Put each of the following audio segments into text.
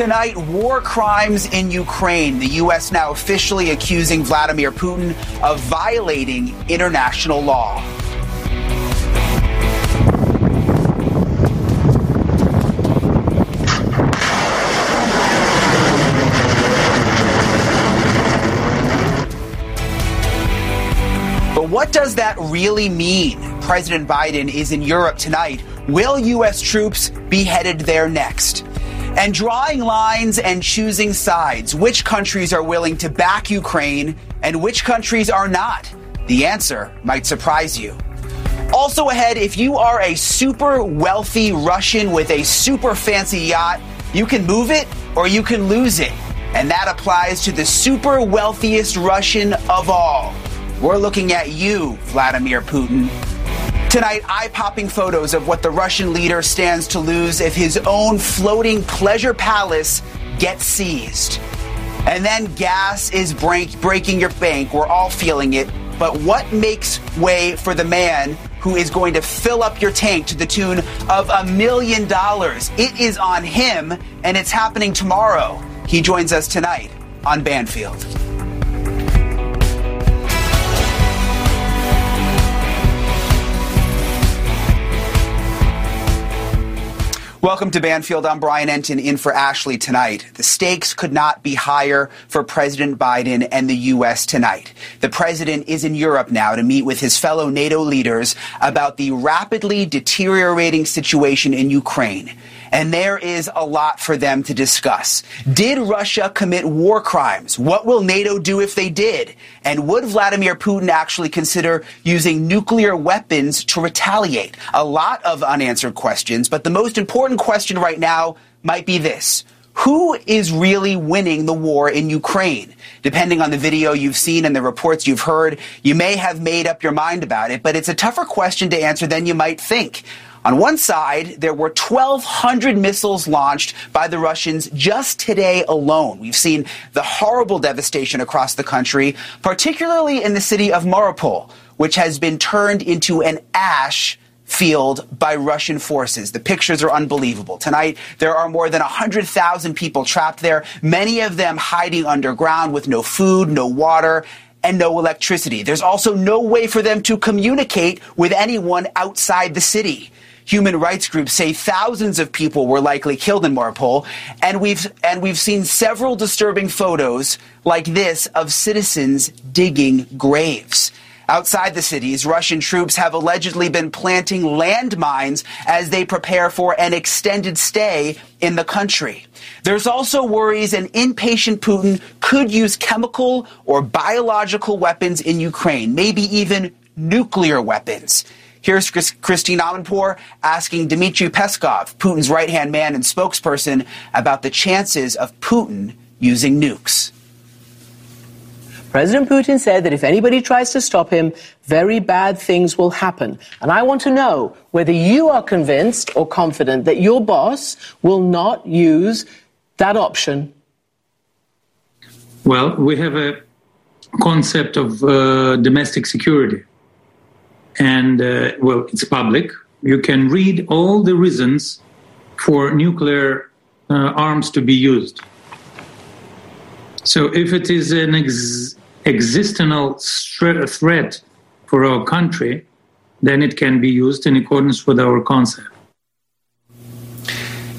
Tonight, war crimes in Ukraine. The U.S. now officially accusing Vladimir Putin of violating international law. But what does that really mean? President Biden is in Europe tonight. Will U.S. troops be headed there next? And drawing lines and choosing sides. Which countries are willing to back Ukraine and which countries are not? The answer might surprise you. Also ahead, if you are a super wealthy Russian with a super fancy yacht, you can move it or you can lose it. And that applies to the super wealthiest Russian of all. We're looking at you, Vladimir Putin. Tonight, eye popping photos of what the Russian leader stands to lose if his own floating pleasure palace gets seized. And then gas is break- breaking your bank. We're all feeling it. But what makes way for the man who is going to fill up your tank to the tune of a million dollars? It is on him, and it's happening tomorrow. He joins us tonight on Banfield. Welcome to Banfield. I'm Brian Entin in for Ashley tonight. The stakes could not be higher for President Biden and the U.S. tonight. The president is in Europe now to meet with his fellow NATO leaders about the rapidly deteriorating situation in Ukraine. And there is a lot for them to discuss. Did Russia commit war crimes? What will NATO do if they did? And would Vladimir Putin actually consider using nuclear weapons to retaliate? A lot of unanswered questions, but the most important question right now might be this. Who is really winning the war in Ukraine? Depending on the video you've seen and the reports you've heard, you may have made up your mind about it, but it's a tougher question to answer than you might think. On one side, there were 1,200 missiles launched by the Russians just today alone. We've seen the horrible devastation across the country, particularly in the city of Mariupol, which has been turned into an ash field by Russian forces. The pictures are unbelievable. Tonight, there are more than 100,000 people trapped there, many of them hiding underground with no food, no water, and no electricity. There's also no way for them to communicate with anyone outside the city. Human rights groups say thousands of people were likely killed in Mariupol, and we've and we've seen several disturbing photos like this of citizens digging graves. Outside the cities, Russian troops have allegedly been planting landmines as they prepare for an extended stay in the country. There's also worries an impatient Putin could use chemical or biological weapons in Ukraine, maybe even nuclear weapons. Here's Christiane Amanpour asking Dmitry Peskov, Putin's right hand man and spokesperson, about the chances of Putin using nukes. President Putin said that if anybody tries to stop him, very bad things will happen. And I want to know whether you are convinced or confident that your boss will not use that option. Well, we have a concept of uh, domestic security and uh, well, it's public. You can read all the reasons for nuclear uh, arms to be used. So, if it is an ex- existential threat for our country, then it can be used in accordance with our concept.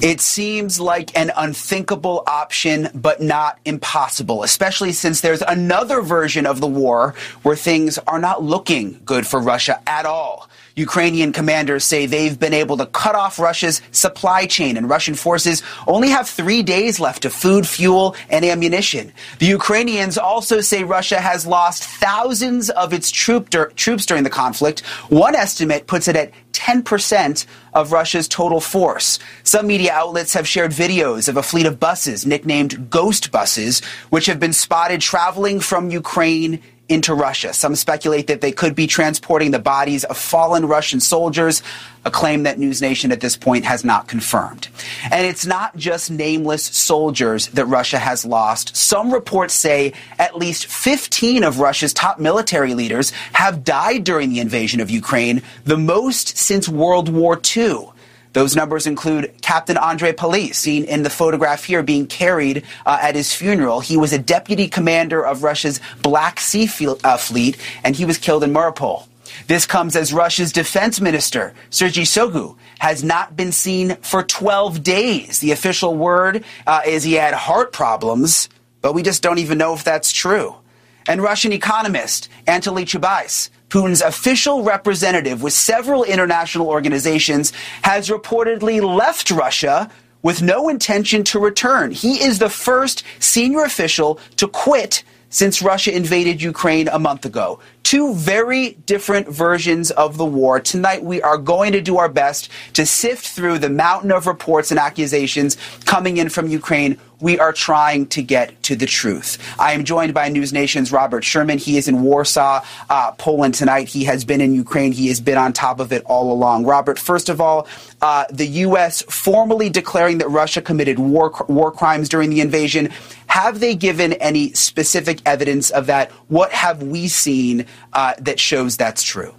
It seems like an unthinkable option, but not impossible, especially since there's another version of the war where things are not looking good for Russia at all. Ukrainian commanders say they've been able to cut off Russia's supply chain, and Russian forces only have three days left of food, fuel, and ammunition. The Ukrainians also say Russia has lost thousands of its troop dur- troops during the conflict. One estimate puts it at 10% of Russia's total force. Some media outlets have shared videos of a fleet of buses nicknamed ghost buses, which have been spotted traveling from Ukraine into Russia. Some speculate that they could be transporting the bodies of fallen Russian soldiers, a claim that News Nation at this point has not confirmed. And it's not just nameless soldiers that Russia has lost. Some reports say at least 15 of Russia's top military leaders have died during the invasion of Ukraine, the most since World War II. Those numbers include Captain Andre Paliz, seen in the photograph here being carried uh, at his funeral. He was a deputy commander of Russia's Black Sea uh, Fleet, and he was killed in Mariupol. This comes as Russia's defense minister, Sergei Shoigu, has not been seen for 12 days. The official word uh, is he had heart problems, but we just don't even know if that's true. And Russian economist Anatoly Chubais, Putin's official representative with several international organizations, has reportedly left Russia with no intention to return. He is the first senior official to quit since Russia invaded Ukraine a month ago. Two very different versions of the war. Tonight, we are going to do our best to sift through the mountain of reports and accusations coming in from Ukraine we are trying to get to the truth. I am joined by News Nation's Robert Sherman. He is in Warsaw, uh, Poland tonight. He has been in Ukraine. He has been on top of it all along. Robert, first of all, uh, the U.S. formally declaring that Russia committed war, war crimes during the invasion. Have they given any specific evidence of that? What have we seen uh, that shows that's true?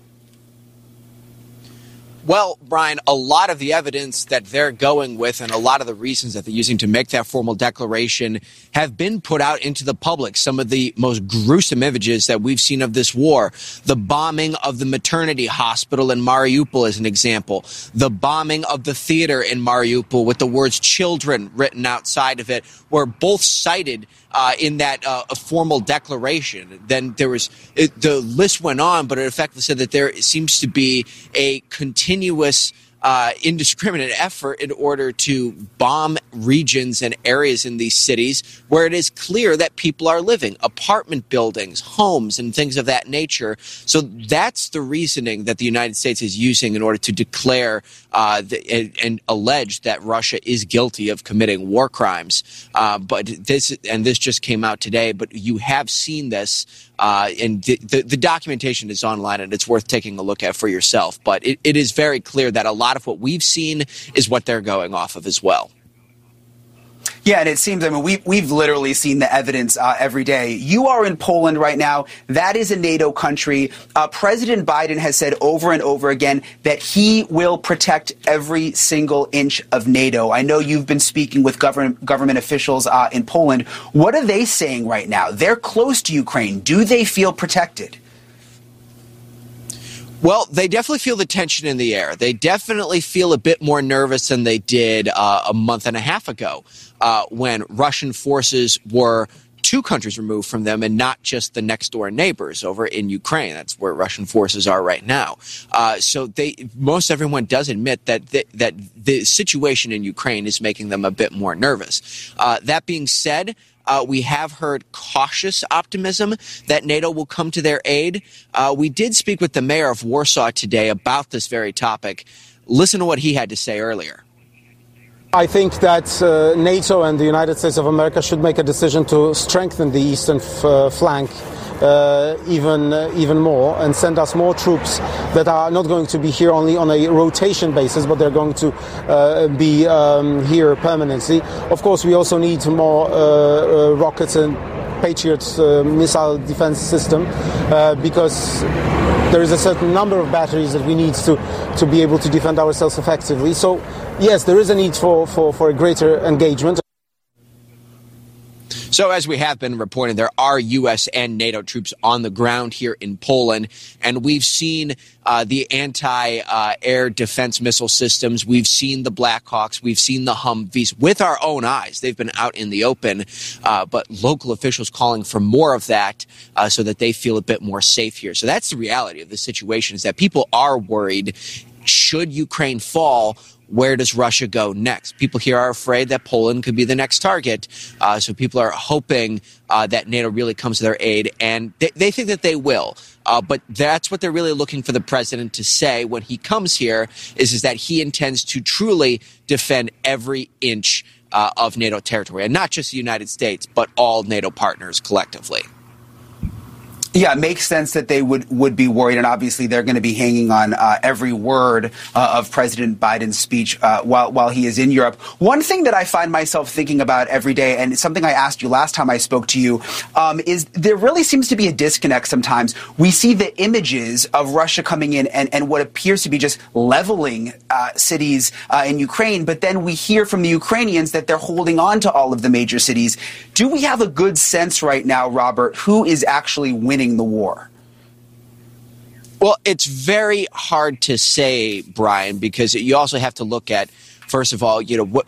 Well, Brian, a lot of the evidence that they're going with and a lot of the reasons that they're using to make that formal declaration have been put out into the public. Some of the most gruesome images that we've seen of this war. The bombing of the maternity hospital in Mariupol is an example. The bombing of the theater in Mariupol with the words children written outside of it were both cited uh, in that uh, formal declaration. Then there was it, the list went on, but it effectively said that there seems to be a continuous uh, indiscriminate effort in order to bomb regions and areas in these cities where it is clear that people are living apartment buildings, homes, and things of that nature. So that's the reasoning that the United States is using in order to declare uh, the, and, and, allege that Russia is guilty of committing war crimes. Uh, but this and this just came out today. But you have seen this uh, and the, the, the, documentation is online and it's worth taking a look at for yourself. But it, it is very clear that a lot of what we've seen is what they're going off of as well. Yeah, and it seems, I mean, we, we've literally seen the evidence uh, every day. You are in Poland right now. That is a NATO country. Uh, President Biden has said over and over again that he will protect every single inch of NATO. I know you've been speaking with government, government officials uh, in Poland. What are they saying right now? They're close to Ukraine. Do they feel protected? Well, they definitely feel the tension in the air. They definitely feel a bit more nervous than they did uh, a month and a half ago uh, when Russian forces were two countries removed from them and not just the next door neighbors over in Ukraine. That's where Russian forces are right now. Uh, so they, most everyone does admit that the, that the situation in Ukraine is making them a bit more nervous. Uh, that being said, uh, we have heard cautious optimism that NATO will come to their aid. Uh, we did speak with the mayor of Warsaw today about this very topic. Listen to what he had to say earlier. I think that uh, NATO and the United States of America should make a decision to strengthen the eastern f- uh, flank even uh, even more and send us more troops that are not going to be here only on a rotation basis, but they're going to uh, be um, here permanently. Of course, we also need more uh, uh, rockets and Patriot uh, missile defense system because there is a certain number of batteries that we need to, to be able to defend ourselves effectively. So, yes, there is a need for, for, for a greater engagement. So, as we have been reporting, there are U.S. and NATO troops on the ground here in Poland, and we've seen uh, the anti-air uh, defense missile systems. We've seen the Blackhawks. We've seen the Humvees with our own eyes. They've been out in the open, uh, but local officials calling for more of that uh, so that they feel a bit more safe here. So that's the reality of the situation: is that people are worried. Should Ukraine fall, where does Russia go next? People here are afraid that Poland could be the next target. Uh, so people are hoping uh, that NATO really comes to their aid, and they, they think that they will. Uh, but that's what they're really looking for the president to say when he comes here is, is that he intends to truly defend every inch uh, of NATO territory, and not just the United States, but all NATO partners collectively. Yeah, it makes sense that they would, would be worried, and obviously they're going to be hanging on uh, every word uh, of President Biden's speech uh, while while he is in Europe. One thing that I find myself thinking about every day, and something I asked you last time I spoke to you, um, is there really seems to be a disconnect sometimes. We see the images of Russia coming in and, and what appears to be just leveling uh, cities uh, in Ukraine, but then we hear from the Ukrainians that they're holding on to all of the major cities. Do we have a good sense right now, Robert, who is actually winning? Winning the war? Well, it's very hard to say, Brian, because you also have to look at, first of all, you know, what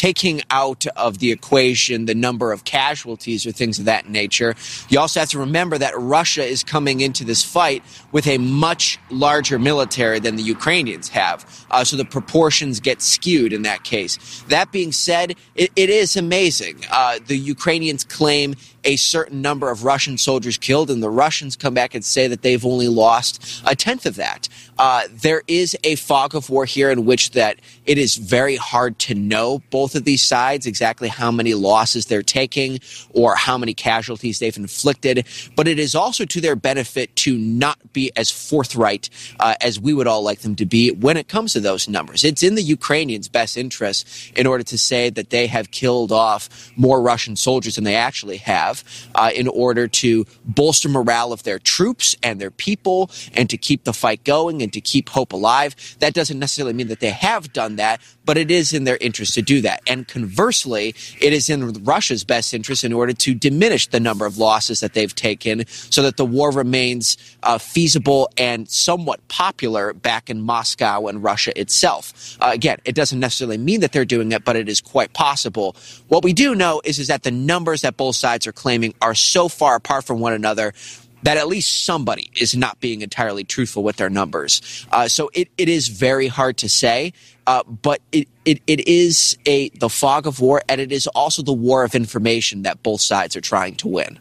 taking out of the equation the number of casualties or things of that nature. You also have to remember that Russia is coming into this fight with a much larger military than the Ukrainians have. Uh, so the proportions get skewed in that case. That being said, it, it is amazing. Uh, the Ukrainians claim a certain number of Russian soldiers killed, and the Russians come back and say that they've only lost a tenth of that. Uh, there is a fog of war here in which that it is very hard to know both of these sides exactly how many losses they're taking or how many casualties they've inflicted. But it is also to their benefit to not be as forthright uh, as we would all like them to be when it comes to those numbers. It's in the Ukrainians' best interest in order to say that they have killed off more Russian soldiers than they actually have have uh, in order to bolster morale of their troops and their people and to keep the fight going and to keep hope alive. That doesn't necessarily mean that they have done that, but it is in their interest to do that. And conversely, it is in Russia's best interest in order to diminish the number of losses that they've taken so that the war remains uh, feasible and somewhat popular back in Moscow and Russia itself. Uh, again, it doesn't necessarily mean that they're doing it, but it is quite possible. What we do know is, is that the numbers that both sides are claiming are so far apart from one another that at least somebody is not being entirely truthful with their numbers. Uh, so it, it is very hard to say, uh, but it, it, it is a the fog of war, and it is also the war of information that both sides are trying to win.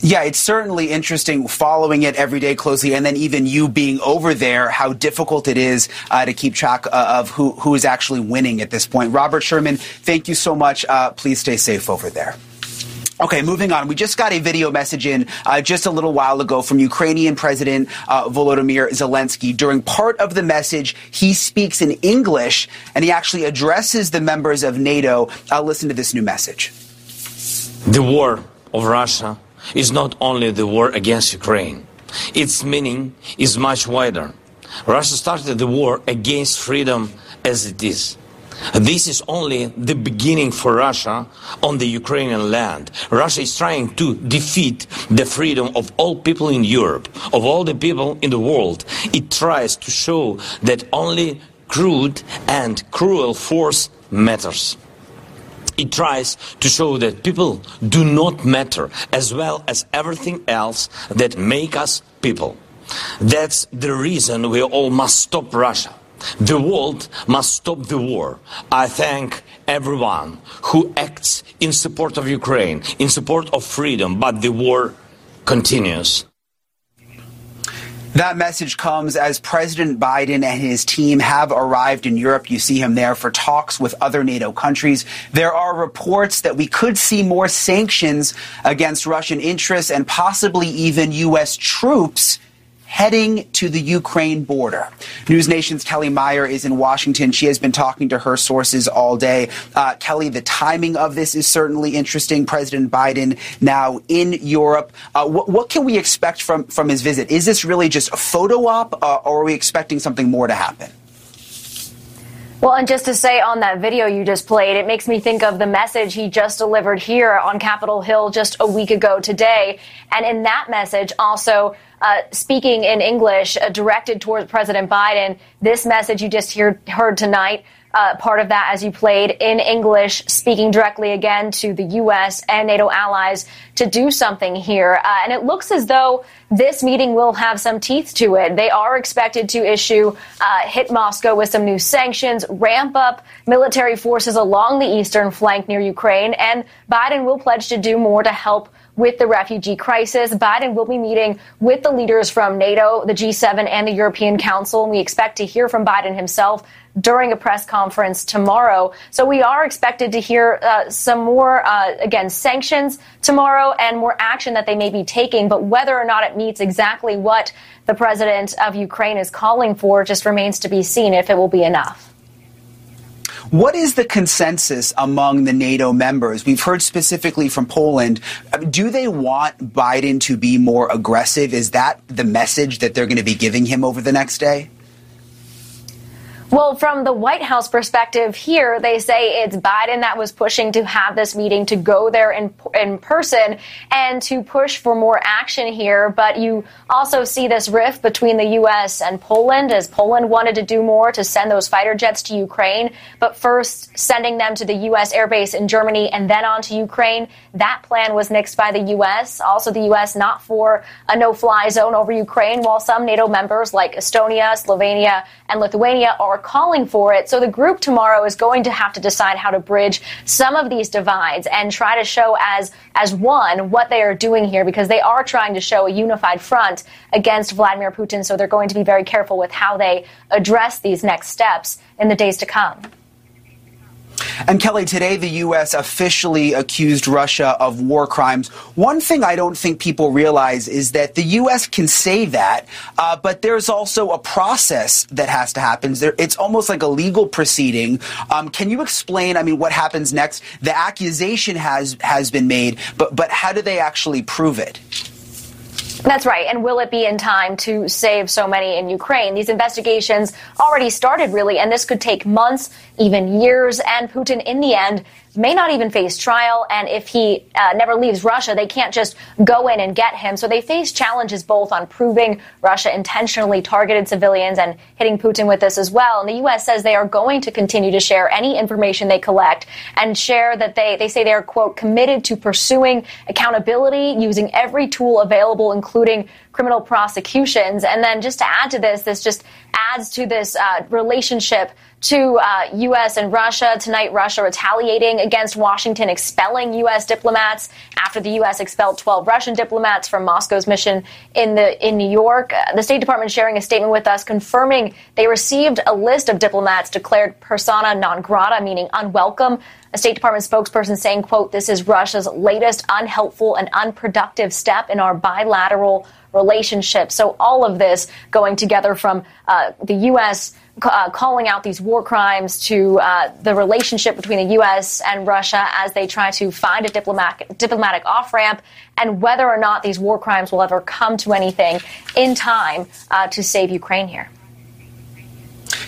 Yeah, it's certainly interesting following it every day closely, and then even you being over there, how difficult it is uh, to keep track uh, of who, who is actually winning at this point. Robert Sherman, thank you so much. Uh, please stay safe over there. Okay, moving on. We just got a video message in uh, just a little while ago from Ukrainian President uh, Volodymyr Zelensky. During part of the message, he speaks in English and he actually addresses the members of NATO. Uh, listen to this new message. The war of Russia is not only the war against Ukraine, its meaning is much wider. Russia started the war against freedom as it is. This is only the beginning for Russia on the Ukrainian land. Russia is trying to defeat the freedom of all people in Europe, of all the people in the world. It tries to show that only crude and cruel force matters. It tries to show that people do not matter as well as everything else that make us people. That's the reason we all must stop Russia. The world must stop the war. I thank everyone who acts in support of Ukraine, in support of freedom, but the war continues. That message comes as President Biden and his team have arrived in Europe. You see him there for talks with other NATO countries. There are reports that we could see more sanctions against Russian interests and possibly even U.S. troops heading to the Ukraine border. News Nation's Kellie Meyer is in Washington. She has been talking to her sources all day. Uh, Kelly, the timing of this is certainly interesting. President Biden now in Europe. Uh, what, what, can we expect from, from his visit? Is this really just a photo op, uh, or are we expecting something more to happen? Well, and just to say on that video you just played, it makes me think of the message he just delivered here on Capitol Hill just a week ago today. And in that message, also uh, speaking in English, uh, directed towards President Biden, this message you just hear, heard tonight uh, part of that as you played in English, speaking directly again to the U.S. and NATO allies to do something here. Uh, and it looks as though this meeting will have some teeth to it. They are expected to issue, uh, hit Moscow with some new sanctions, ramp up military forces along the eastern flank near Ukraine, and Biden will pledge to do more to help with the refugee crisis. Biden will be meeting with the leaders from NATO, the G7, and the European Council. And we expect to hear from Biden himself during a press conference tomorrow. So we are expected to hear uh, some more, uh, again, sanctions tomorrow and more action that they may be taking. But whether or not it meets exactly what the president of Ukraine is calling for just remains to be seen if it will be enough. What is the consensus among the NATO members? We've heard specifically from Poland. Do they want Biden to be more aggressive? Is that the message that they're going to be giving him over the next day? Well, from the White House perspective here, they say it's Biden that was pushing to have this meeting, to go there in, in person and to push for more action here. But you also see this rift between the U.S. and Poland as Poland wanted to do more to send those fighter jets to Ukraine, but first sending them to the U.S. airbase in Germany and then on to Ukraine. That plan was nixed by the U.S. Also, the U.S. not for a no fly zone over Ukraine, while some NATO members like Estonia, Slovenia, and Lithuania are calling for it. So the group tomorrow is going to have to decide how to bridge some of these divides and try to show as as one what they are doing here because they are trying to show a unified front against Vladimir Putin. So they're going to be very careful with how they address these next steps in the days to come. And Kellie, today the U.S. officially accused Russia of war crimes. One thing I don't think people realize is that the U.S. can say that, uh, but there's also a process that has to happen. It's almost like a legal proceeding. Um, can you explain? I mean, what happens next? The accusation has has been made, but but how do they actually prove it? That's right. And will it be in time to save so many in Ukraine? These investigations already started, really, and this could take months, even years. And Putin, in the end, may not even face trial. And if he uh, never leaves Russia, they can't just go in and get him. So they face challenges both on proving Russia intentionally targeted civilians and hitting Putin with this as well. And the U.S. says they are going to continue to share any information they collect and share that they, they say they are, quote, committed to pursuing accountability using every tool available, including criminal prosecutions. And then just to add to this, this just adds to this uh, relationship to uh, U.S. and Russia. Tonight, Russia retaliating against Washington, expelling U.S. diplomats after the U.S. expelled 12 Russian diplomats from Moscow's mission in the in New York. Uh, the State Department sharing a statement with us confirming they received a list of diplomats declared persona non grata, meaning unwelcome. A State Department spokesperson saying, "quote This is Russia's latest unhelpful and unproductive step in our bilateral." Relationship. So all of this going together from uh, the U.S. Uh, calling out these war crimes to uh, the relationship between the U.S. and Russia as they try to find a diplomatic, diplomatic off ramp, and whether or not these war crimes will ever come to anything in time uh, to save Ukraine here.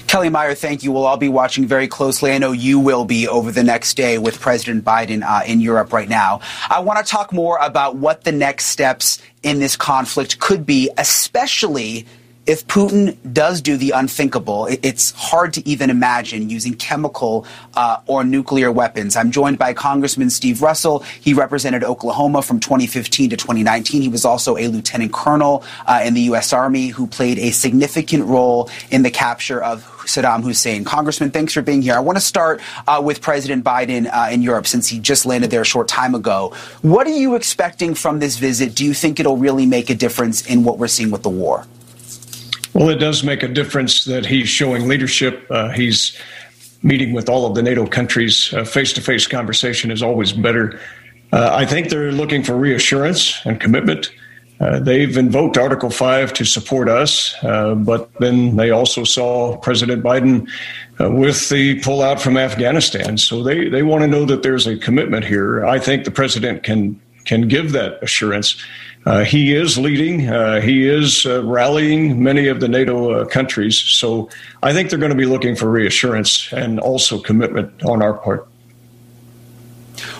Kellie Meyer, thank you. We'll all be watching very closely. I know you will be over the next day with President Biden uh, in Europe right now. I want to talk more about what the next steps in this conflict could be, especially if Putin does do the unthinkable, it's hard to even imagine using chemical uh, or nuclear weapons. I'm joined by Congressman Steve Russell. He represented Oklahoma from 2015 to 2019. He was also a lieutenant colonel uh, in the U.S. Army who played a significant role in the capture of Saddam Hussein. Congressman, thanks for being here. I want to start uh, with President Biden uh, in Europe since he just landed there a short time ago. What are you expecting from this visit? Do you think it'll really make a difference in what we're seeing with the war? Well, it does make a difference that he's showing leadership. Uh, he's meeting with all of the NATO countries. Face to face conversation is always better. Uh, I think they're looking for reassurance and commitment. Uh, they've invoked Article 5 to support us, uh, but then they also saw President Biden uh, with the pullout from Afghanistan. So they, they want to know that there's a commitment here. I think the president can can give that assurance. Uh, he is leading. Uh, he is uh, rallying many of the NATO uh, countries. So I think they're going to be looking for reassurance and also commitment on our part.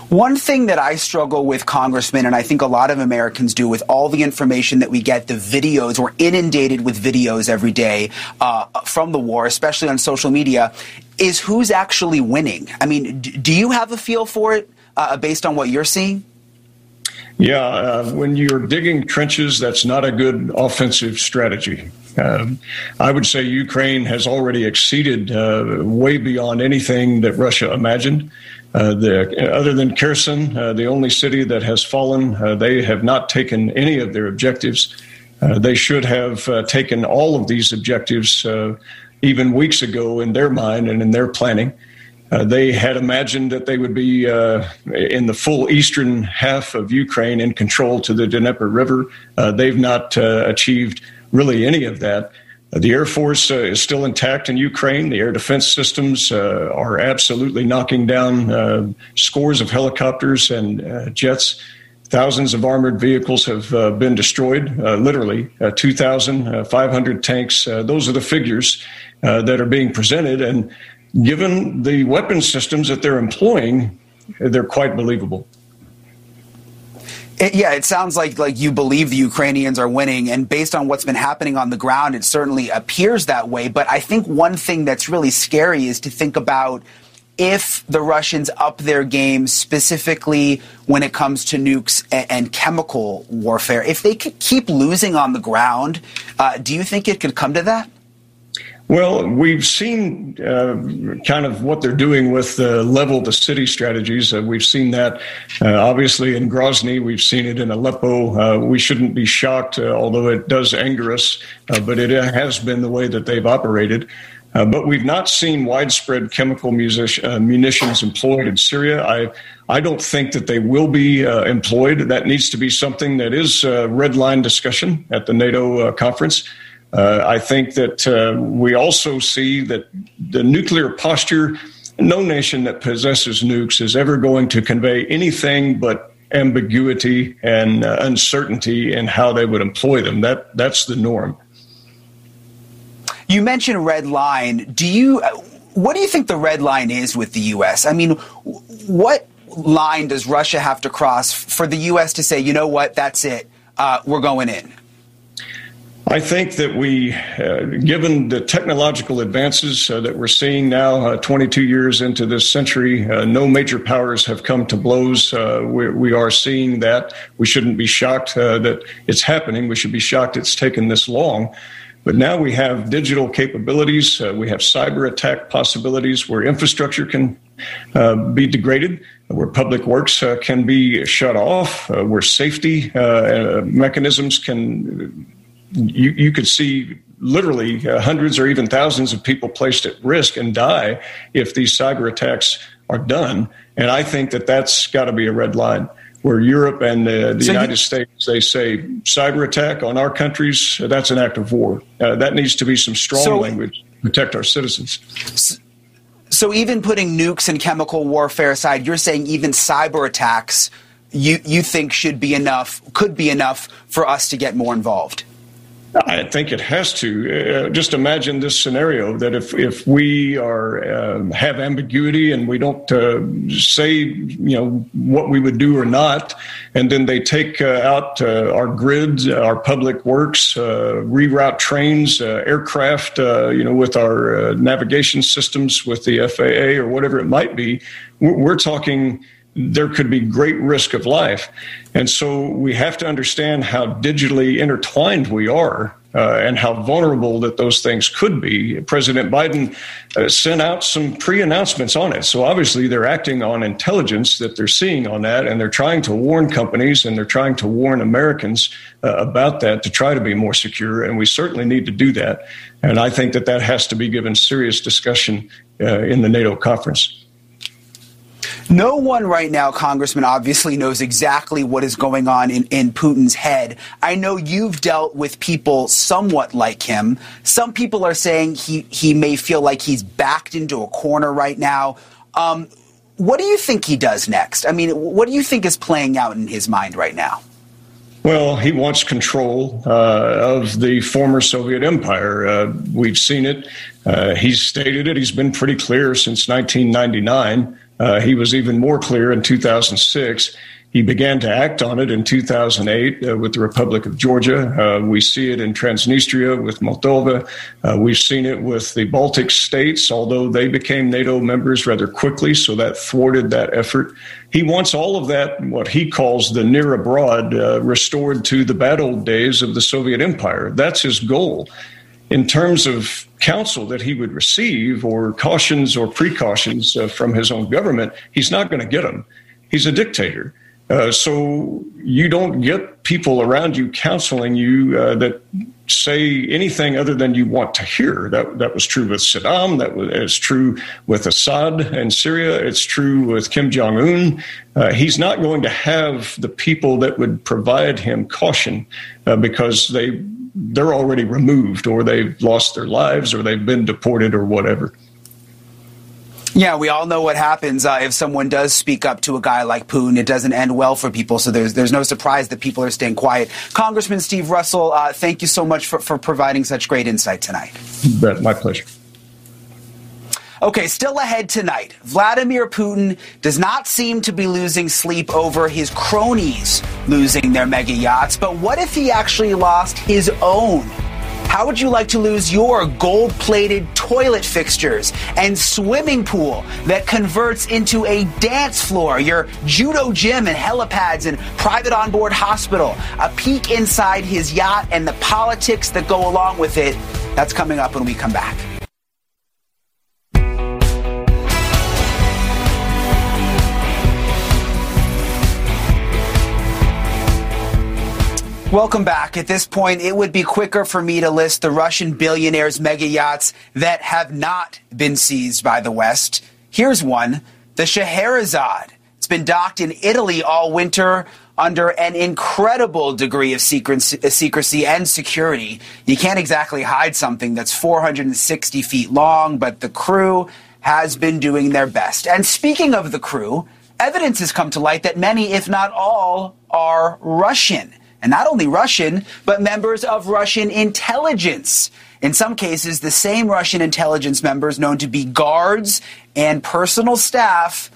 One thing that I struggle with, Congressman, and I think a lot of Americans do with all the information that we get, the videos, we're inundated with videos every day uh, from the war, especially on social media, is who's actually winning. I mean, do you have a feel for it uh, based on what you're seeing? Yeah, uh, when you're digging trenches, that's not a good offensive strategy. Um, I would say Ukraine has already exceeded uh, way beyond anything that Russia imagined. Uh, the, other than Kherson, uh, the only city that has fallen, uh, they have not taken any of their objectives. Uh, they should have taken all of these objectives even weeks ago in their mind and in their planning. Uh, they had imagined that they would be uh, in the full eastern half of Ukraine in control to the Dnieper River. Uh, they've not uh, achieved really any of that. Uh, the Air Force is still intact in Ukraine. The air defense systems are absolutely knocking down scores of helicopters and jets. Thousands of armored vehicles have been destroyed, literally 2,500 tanks. those are the figures that are being presented. And given the weapon systems that they're employing, they're quite believable. It, yeah, it sounds like like you believe the Ukrainians are winning, and based on what's been happening on the ground, it certainly appears that way. But I think one thing that's really scary is to think about if the Russians up their game, specifically when it comes to nukes and, and chemical warfare. If they could keep losing on the ground, uh, do you think it could come to that? Well, we've seen uh, kind of what they're doing with the level the city strategies. Uh, we've seen that uh, obviously in Grozny. We've seen it in Aleppo. Uh, we shouldn't be shocked, uh, although it does anger us, uh, but it has been the way that they've operated. but we've not seen widespread chemical music, munitions employed in Syria. I, I don't think that they will be employed. That needs to be something that is a red line discussion at the NATO conference. Uh, I think that uh, we also see that the nuclear posture, no nation that possesses nukes is ever going to convey anything but ambiguity and uh, uncertainty in how they would employ them. That that's the norm. You mentioned red line. Do you? Uh, what do you think the red line is with the U.S.? I mean, what line does Russia have to cross for the U.S. to say, you know what, that's it, uh, we're going in? I think that we, uh, given the technological advances uh, that we're seeing now, uh, 22 years into this century, uh, no major powers have come to blows. Uh, we, we, are seeing that. We shouldn't be shocked uh, that it's happening. We should be shocked it's taken this long. But now we have digital capabilities. we have cyber attack possibilities where infrastructure can be degraded, where public works can be shut off, where safety mechanisms can you, you could see literally uh, hundreds or even thousands of people placed at risk and die if these cyber attacks are done. And I think that that's got to be a red line. Where Europe and uh, the so United you, States, they say cyber attack on our countries, uh, that's an act of war. Uh, that needs to be some strong so, language to protect our citizens. So even putting nukes and chemical warfare aside, you're saying even cyber attacks you, you think should be enough, could be enough for us to get more involved? I think it has to. Uh, just imagine this scenario that if if we are uh, have ambiguity and we don't uh, say you know what we would do or not, and then they take uh, out uh, our grids, our public works, uh, reroute trains, aircraft, you know, with our navigation systems, with the FAA or whatever it might be, we're talking there could be great risk of life. And so we have to understand how digitally intertwined we are uh, and how vulnerable that those things could be. President Biden uh, sent out some pre announcements on it. So obviously they're acting on intelligence that they're seeing on that, and they're trying to warn companies and they're trying to warn Americans uh, about that to try to be more secure. And we certainly need to do that. And I think that that has to be given serious discussion uh, in the NATO conference. No one right now, Congressman, obviously knows exactly what is going on in, in Putin's head. I know you've dealt with people somewhat like him. Some people are saying he, he may feel like he's backed into a corner right now. Um, what do you think he does next? I mean, what do you think is playing out in his mind right now? Well, he wants control uh, of the former Soviet empire. Uh, we've seen it. Uh, he's stated it. He's been pretty clear since 1999. Uh, he was even more clear in 2006. He began to act on it in 2008 uh, with the Republic of Georgia. Uh, we see it in Transnistria with Moldova. Uh, we've seen it with the Baltic states, although they became NATO members rather quickly, so that thwarted that effort. He wants all of that, what he calls the near abroad, uh, restored to the bad old days of the Soviet Empire. That's his goal in terms of counsel that he would receive or cautions or precautions uh, from his own government, he's not going to get them. He's a dictator. Uh, so you don't get people around you counseling you uh, that say anything other than you want to hear. That that was true with Saddam. That was true with Assad in Syria. It's true with Kim Jong Un. Uh, he's not going to have the people that would provide him caution uh, because they they're already removed or they've lost their lives or they've been deported or whatever. Yeah, we all know what happens uh, if someone does speak up to a guy like Poon. It doesn't end well for people, so there's there's no surprise that people are staying quiet. Congressman Steve Russell, uh, thank you so much for, for providing such great insight tonight. my pleasure. Okay, still ahead tonight. Vladimir Putin does not seem to be losing sleep over his cronies losing their mega yachts, but what if he actually lost his own? How would you like to lose your gold plated toilet fixtures and swimming pool that converts into a dance floor, your judo gym and helipads and private onboard hospital? A peek inside his yacht and the politics that go along with it. That's coming up when we come back. Welcome back. At this point, it would be quicker for me to list the Russian billionaires' mega yachts that have not been seized by the West. Here's one the Scheherazade. It's been docked in Italy all winter under an incredible degree of uh, secrecy and security. You can't exactly hide something that's 460 feet long, but the crew has been doing their best. And speaking of the crew, evidence has come to light that many, if not all, are Russian and not only Russian, but members of Russian intelligence. In some cases, the same Russian intelligence members known to be guards and personal staff.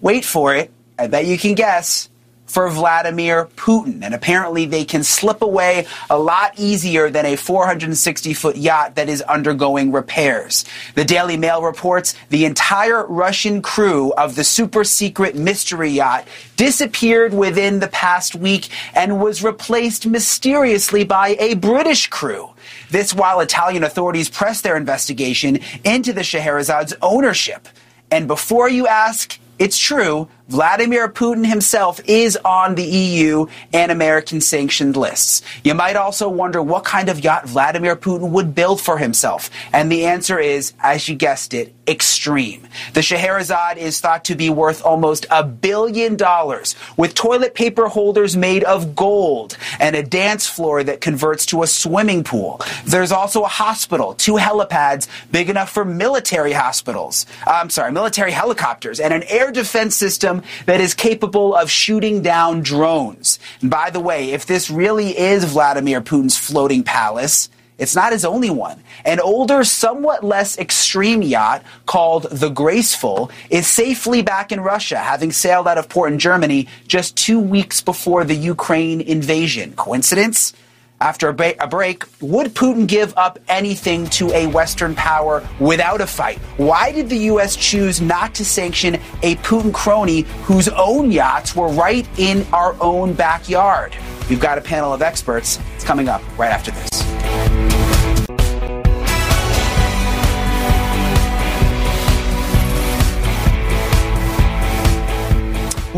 Wait for it. I bet you can guess for Vladimir Putin. And apparently they can slip away a lot easier than a 460 foot yacht that is undergoing repairs. The Daily Mail reports the entire Russian crew of the super secret mystery yacht disappeared within the past week and was replaced mysteriously by a British crew. This while Italian authorities press their investigation into the Scheherazade's ownership. And before you ask, it's true, Vladimir Putin himself is on the EU and American sanctioned lists. You might also wonder what kind of yacht Vladimir Putin would build for himself. And the answer is, as you guessed it, extreme. The Scheherazade is thought to be worth almost a billion dollars, with toilet paper holders made of gold and a dance floor that converts to a swimming pool. There's also a hospital, two helipads big enough for military hospitals. Uh, I'm sorry, military helicopters, and an air defense system that is capable of shooting down drones. And by the way, if this really is Vladimir Putin's floating palace, it's not his only one. An older, somewhat less extreme yacht called the Graceful is safely back in Russia, having sailed out of port in Germany just two weeks before the Ukraine invasion. Coincidence? After a, ba- a, break, would Putin give up anything to a Western power without a fight? Why did the U.S. choose not to sanction a Putin crony whose own yachts were right in our own backyard? We've got a panel of experts. It's coming up right after this.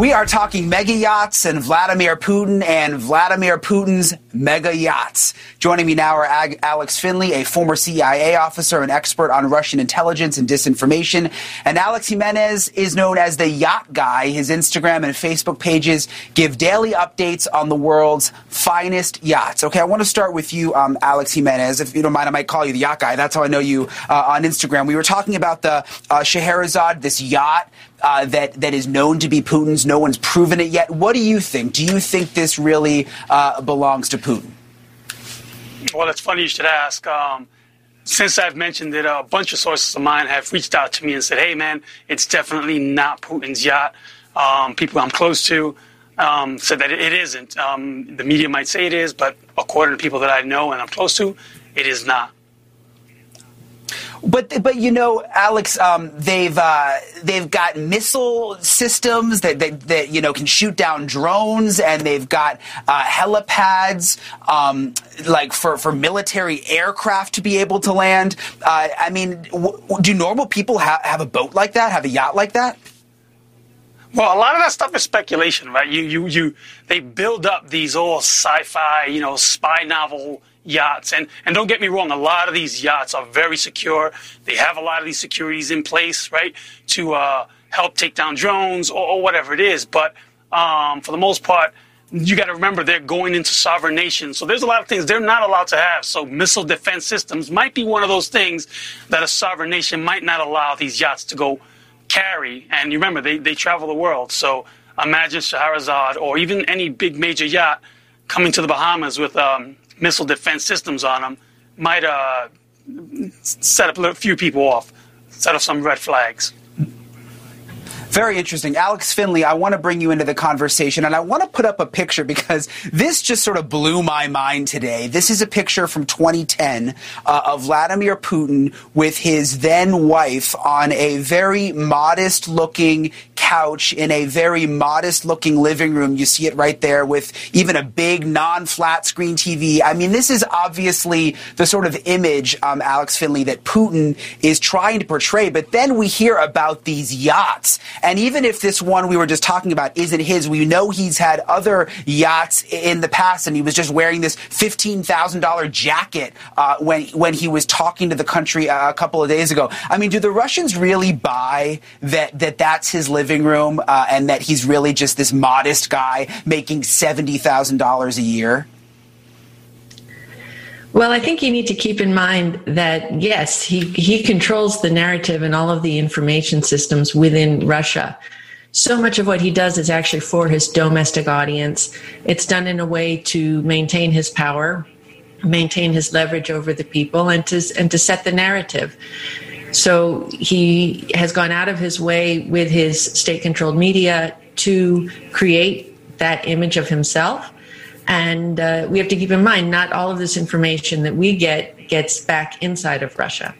We are talking mega yachts and Vladimir Putin and Vladimir Putin's mega yachts. Joining me now are Ag- Alex Finley, a former CIA officer and expert on Russian intelligence and disinformation. And Alex Jimenez is known as the Yacht Guy. His Instagram and Facebook pages give daily updates on the world's finest yachts. Okay, I want to start with you, um, Alex Jimenez. If you don't mind, I might call you the Yacht Guy. That's how I know you uh, on Instagram. We were talking about the uh, Scheherazade, this yacht uh, that that is known to be Putin's. No one's proven it yet. What do you think? Do you think this really uh, belongs to Putin? Well, it's funny you should ask. Um, since I've mentioned it, a bunch of sources of mine have reached out to me and said, "Hey, man, it's definitely not Putin's yacht." Um, people I'm close to um, said that it isn't. Um, the media might say it is, but according to people that I know and I'm close to, it is not. But but you know, Alex, um, they've uh, they've got missile systems that, that, that you know can shoot down drones, and they've got uh, helipads um, like for, for military aircraft to be able to land. Uh, I mean, w- do normal people ha- have a boat like that? Have a yacht like that? Well, a lot of that stuff is speculation, right? You, you, you, they build up these old sci-fi, you know, spy novel yachts. And, and don't get me wrong, a lot of these yachts are very secure. They have a lot of these securities in place, right, to uh, help take down drones or, or, whatever it is. But um, for the most part, you got to remember they're going into sovereign nations. So there's a lot of things they're not allowed to have. So missile defense systems might be one of those things that a sovereign nation might not allow these yachts to go carry. And you remember, they, they travel the world. So imagine Scheherazade or even any big major yacht coming to the Bahamas with um, missile defense systems on them might uh, set up a few people off, set off some red flags. Very interesting. Alex Finley, I want to bring you into the conversation and I want to put up a picture because this just sort of blew my mind today. This is a picture from 2010 uh, of Vladimir Putin with his then wife on a very modest looking couch in a very modest looking living room. You see it right there with even a big non flat screen TV. I mean, this is obviously the sort of image, um, Alex Finley, that Putin is trying to portray. But then we hear about these yachts and even if this one we were just talking about isn't his, we know he's had other yachts in the past, and he was just wearing this fifteen thousand dollar jacket uh, when when he was talking to the country a couple of days ago. I mean, do the Russians really buy that that that's his living room uh, and that he's really just this modest guy making seventy thousand dollars a year? Well, I think you need to keep in mind that yes, he, he controls the narrative and all of the information systems within Russia. So much of what he does is actually for his domestic audience. It's done in a way to maintain his power, maintain his leverage over the people, and to and to set the narrative. So he has gone out of his way with his state-controlled media to create that image of himself and uh, we have to keep in mind not all of this information that we get gets back inside of Russia.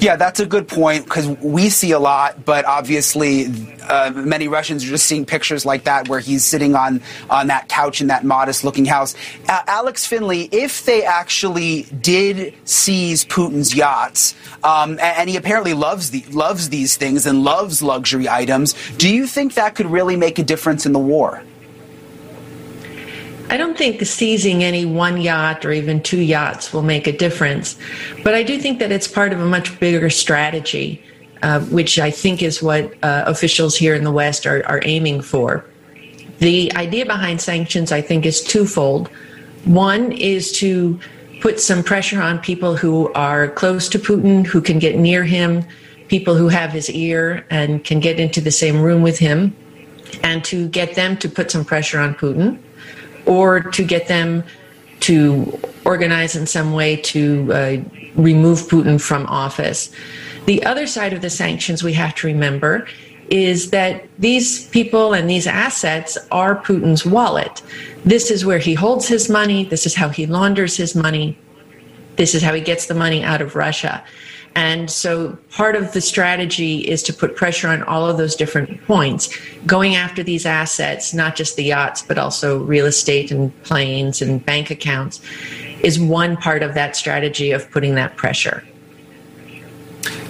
Yeah, that's a good point because we see a lot, but obviously uh, many Russians are just seeing pictures like that where he's sitting on, on that couch in that modest looking house. Uh, Alex Finley, if they actually did seize Putin's yachts, um, and, and, he apparently loves, the, loves these things and loves luxury items, do you think that could really make a difference in the war? I don't think seizing any one yacht or even two yachts will make a difference, but I do think that it's part of a much bigger strategy, uh, which I think is what uh, officials here in the West are, are aiming for. The idea behind sanctions, I think, is twofold. One is to put some pressure on people who are close to Putin, who can get near him, people who have his ear and can get into the same room with him, and to get them to put some pressure on Putin or to get them to organize in some way to uh, remove Putin from office. The other side of the sanctions we have to remember is that these people and these assets are Putin's wallet. This is where he holds his money. This is how he launders his money. This is how he gets the money out of Russia. And so part of the strategy is to put pressure on all of those different points, going after these assets, not just the yachts, but also real estate and planes and bank accounts, is one part of that strategy of putting that pressure.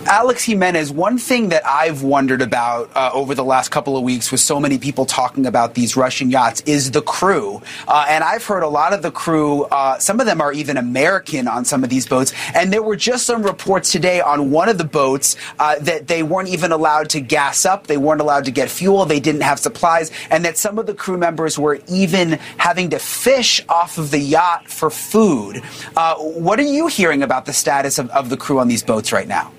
Alex Jimenez, one thing that I've wondered about uh, over the last couple of weeks with so many people talking about these Russian yachts is the crew. Uh, and I've heard a lot of the crew, uh, some of them are even American on some of these boats. And there were just some reports today on one of the boats uh, that they weren't even allowed to gas up, they weren't allowed to get fuel, they didn't have supplies, and that some of the crew members were even having to fish off of the yacht for food. Uh, what are you hearing about the status of, of the crew on these boats right now?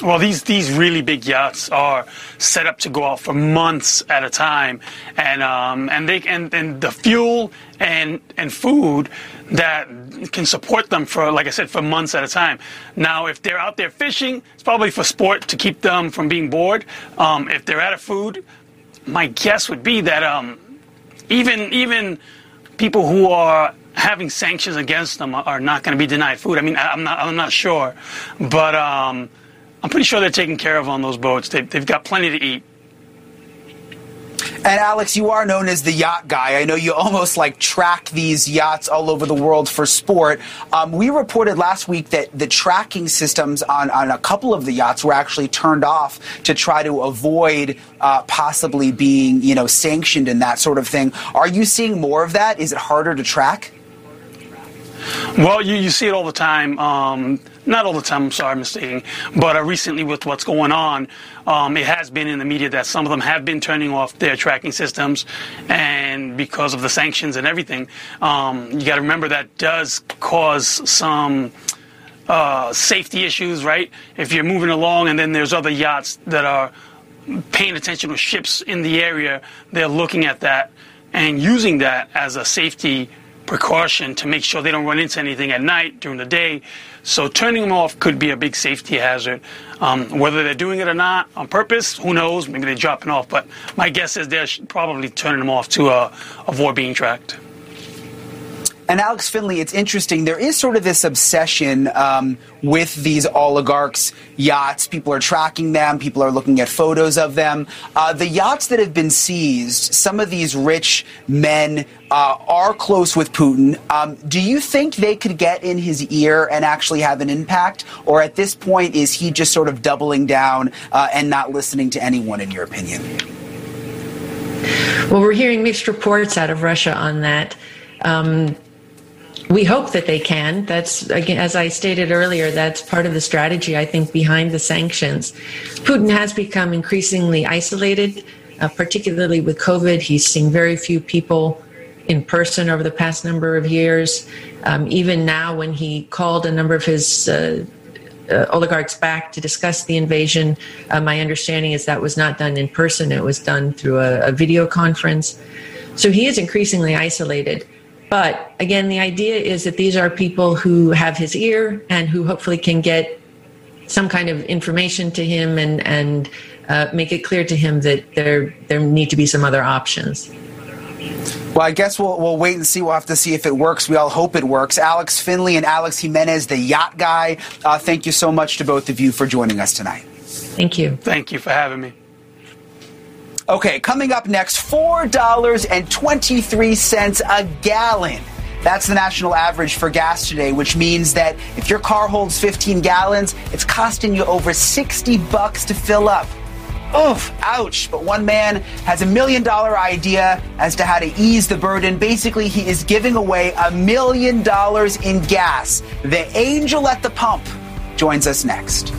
Well, these these really big yachts are set up to go out for months at a time, and um, and they and, and the fuel and and food that can support them for, like I said, for months at a time. Now, if they're out there fishing, it's probably for sport to keep them from being bored. Um, if they're out of food, my guess would be that um, even even people who are having sanctions against them are not going to be denied food. I mean, I'm not I'm not sure, but um, I'm pretty sure they're taken care of on those boats. They, they've got plenty to eat. And Alex, you are known as the yacht guy. I know you almost like track these yachts all over the world for sport. Um, we reported last week that the tracking systems on, on a couple of the yachts were actually turned off to try to avoid uh, possibly being, you know, sanctioned and that sort of thing. Are you seeing more of that? Is it harder to track? Well, you, you see it all the time. Um, not all the time, I'm sorry, I'm mistaking. But uh, recently, with what's going on, um, it has been in the media that some of them have been turning off their tracking systems. And because of the sanctions and everything, um, you got to remember that does cause some. Uh, safety issues, right? If you're moving along and then there's other yachts that are paying attention to ships in the area, they're looking at that and using that as a safety precaution to make sure they don't run into anything at night during the day. So turning them off could be a big safety hazard. Um, whether they're doing it or not on purpose, who knows? Maybe they're dropping off. But my guess is they're probably turning them off to uh, avoid being tracked. And Alex Finley, it's interesting. There is sort of this obsession um, with these oligarchs' yachts. People are tracking them. People are looking at photos of them. Uh, the yachts that have been seized, some of these rich men uh, are close with Putin. Um, do you think they could get in his ear and actually have an impact? Or at this point, is he just sort of doubling down uh, and not listening to anyone, in your opinion? Well, we're hearing mixed reports out of Russia on that. Um, we hope that they can. That's again, as I stated earlier, that's part of the strategy I think behind the sanctions. Putin has become increasingly isolated, uh, particularly with COVID. He's seen very few people in person over the past number of years. Um, even now, when he called a number of his uh, uh, oligarchs back to discuss the invasion, uh, my understanding is that was not done in person. It was done through a, a video conference. So he is increasingly isolated. But again, the idea is that these are people who have his ear and who hopefully can get some kind of information to him and and uh, make it clear to him that there there need to be some other options. Well, I guess we'll, we'll wait and see. We'll have to see if it works. We all hope it works. Alex Finley and Alex Jimenez, the yacht guy, uh, thank you so much to both of you for joining us tonight. Thank you. Thank you for having me. Okay, coming up next $4.23 a gallon. That's the national average for gas today, which means that if your car holds 15 gallons, it's costing you over 60 bucks to fill up. Oof, ouch. But one man has a million dollar idea as to how to ease the burden. Basically, he is giving away a million dollars in gas. The angel at the pump joins us next.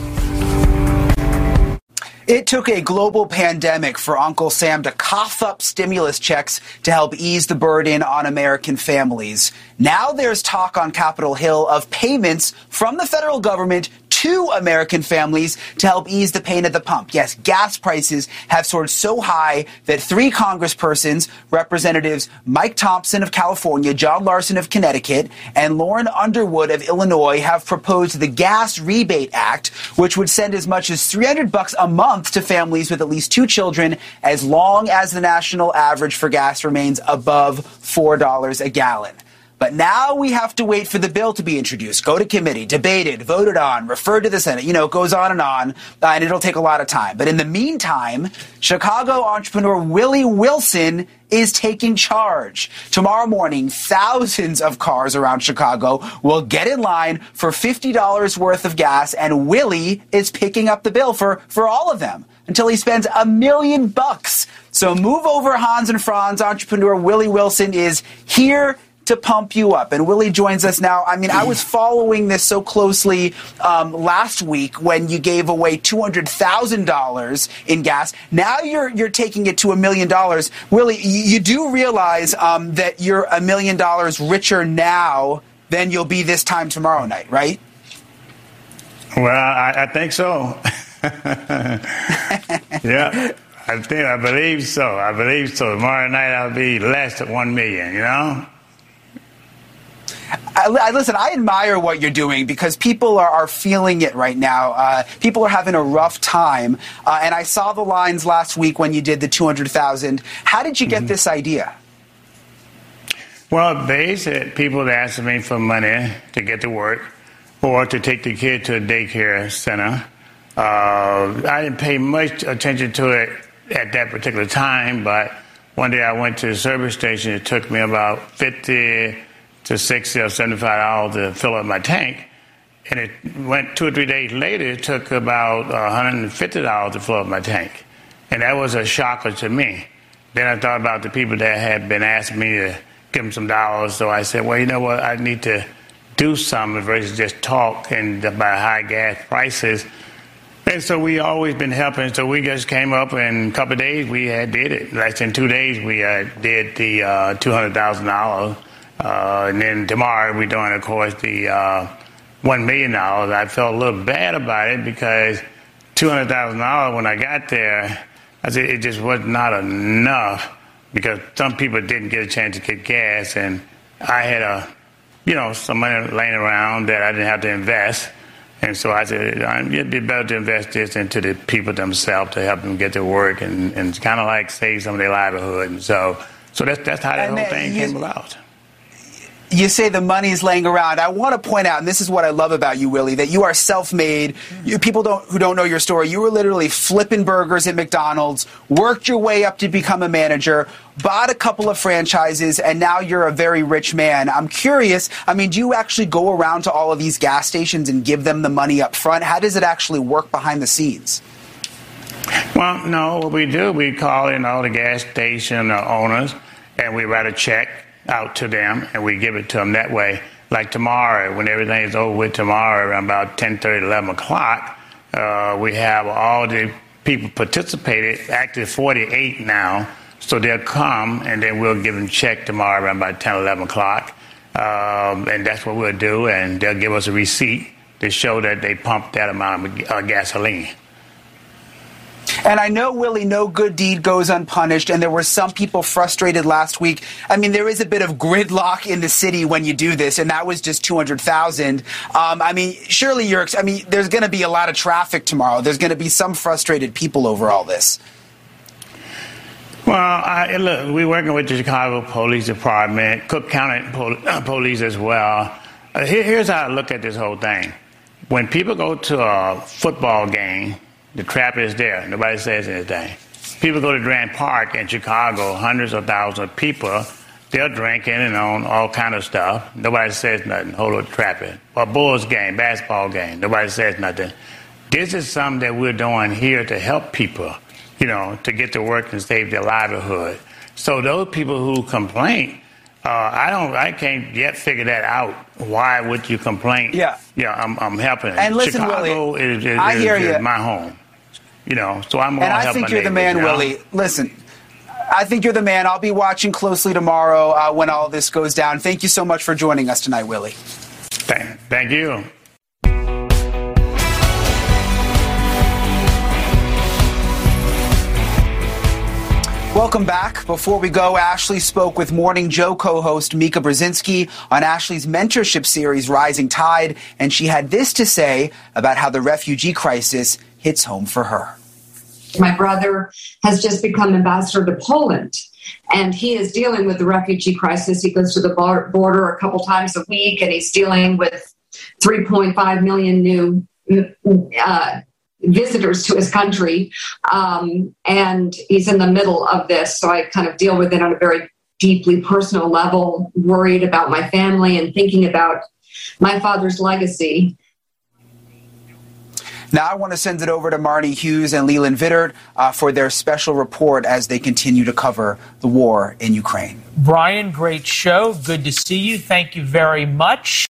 It took a global pandemic for Uncle Sam to cough up stimulus checks to help ease the burden on American families. Now there's talk on Capitol Hill of payments from the federal government to American families to help ease the pain at the pump. Yes, gas prices have soared so high that three congresspersons, Representatives Mike Thompson of California, John Larson of Connecticut, and Lauren Underwood of Illinois have proposed the Gas Rebate Act, which would send as much as 300 bucks a month to families with at least two children as long as the national average for gas remains above $4 a gallon. But now we have to wait for the bill to be introduced, go to committee, debated, voted on, referred to the Senate. You know, it goes on and on, uh, and it'll take a lot of time. But in the meantime, Chicago entrepreneur Willie Wilson is taking charge. Tomorrow morning, thousands of cars around Chicago will get in line for $50 worth of gas, and Willie is picking up the bill for, for all of them until he spends a million bucks. So move over, Hans and Franz. Entrepreneur Willie Wilson is here to pump you up. And Willie joins us now. I mean, I was following this so closely um, last week when you gave away two hundred thousand dollars in gas. Now you're you're taking it to a million dollars. Willie, you, do realize um, that you're a million dollars richer now than you'll be this time tomorrow night, right? Well, I, I think so. yeah. I think I believe so. I believe so. Tomorrow night I'll be less than one million. You know. I, I, listen, I admire what you're doing because people are, are feeling it right now. Uh, people are having a rough time. Uh, and I saw the lines last week when you did the 200,000. How did you get mm-hmm. this idea? Well, said people asking me for money to get to work or to take the kid to a daycare center. Uh, I didn't pay much attention to it at that particular time, but one day I went to the service station. It took me about 50 to 60 or 75 dollars to fill up my tank. And it went two or three days later, it took about $150 to fill up my tank. And that was a shocker to me. Then I thought about the people that had been asking me to give them some dollars. So I said, well, you know what? I need to do something versus just talk and about high gas prices. And so we always been helping. So we just came up in a couple of days we had did it. Less than two days we uh, did the uh, two hundred thousand dollars, and then tomorrow we're doing, of course, the uh, one million dollars. I felt a little bad about it because two hundred thousand dollars when I got there, I said it just was not enough because some people didn't get a chance to get gas, and I had a you know some money laying around that I didn't have to invest. And so I said, it'd be better to invest this into the people themselves to help them get to work and, and kind of like save some of their livelihood. And so, so that's, that's how that and whole thing you, came about you say the money is laying around. I want to point out, and this is what I love about you, Willie, that you are self-made. You, people don't, who don't know your story, you were literally flipping burgers at McDonald's, worked your way up to become a manager, bought a couple of franchises, and now you're a very rich man. I'm curious. I mean, do you actually go around to all of these gas stations and give them the money up front? How does it actually work behind the scenes? Well, no. What we do, we call in all the gas station owners, and we write a check out to them and we give it to them that way. Like tomorrow, when everything is over with tomorrow around about 10 30, 11 o'clock, uh, we have all the people participated, actually 48 now. So they'll come and then we'll give them check tomorrow around about 10 11 o'clock. Um, and that's what we'll do. And they'll give us a receipt to show that they pumped that amount of uh, gasoline. And I know, Willie, no good deed goes unpunished, and there were some people frustrated last week. I mean, there is a bit of gridlock in the city when you do this, and that was just 200,000. Um, I mean, surely you're, I mean, there's going to be a lot of traffic tomorrow. There's going to be some frustrated people over all this. Well, I, look, we're working with the Chicago Police Department, Cook County Pol- uh, Police as well. Uh, here, here's how I look at this whole thing. When people go to a football game, the trap is there. Nobody says anything. People go to Grant Park in Chicago, hundreds of thousands of people. They're drinking and on all kind of stuff. Nobody says nothing. Hold on, trap it. A Bulls game, basketball game. Nobody says nothing. This is something that we're doing here to help people, you know, to get to work and save their livelihood. So those people who complain, uh, I don't, I can't yet figure that out. Why would you complain? Yeah, yeah, I'm, I'm helping. And listen, Chicago Willie, is, is, I hear is, you. my home. You know, so I'm. And I think you're the man, Willie. Listen, I think you're the man. I'll be watching closely tomorrow uh, when all this goes down. Thank you so much for joining us tonight, Willie. Thank, thank you. Welcome back. Before we go, Ashley spoke with Morning Joe co-host Mika Brzezinski on Ashley's mentorship series Rising Tide, and she had this to say about how the refugee crisis hits home for her. My brother has just become ambassador to Poland, and he is dealing with the refugee crisis. He goes to the border a couple times a week, and he's dealing with 3.5 million new uh, visitors to his country. Um, and he's in the middle of this. So I kind of deal with it on a very deeply personal level, worried about my family and thinking about my father's legacy. Now I want to send it over to Marni Hughes and Leland Vittert uh, for their special report as they continue to cover the war in Ukraine. Brian, great show. Good to see you. Thank you very much.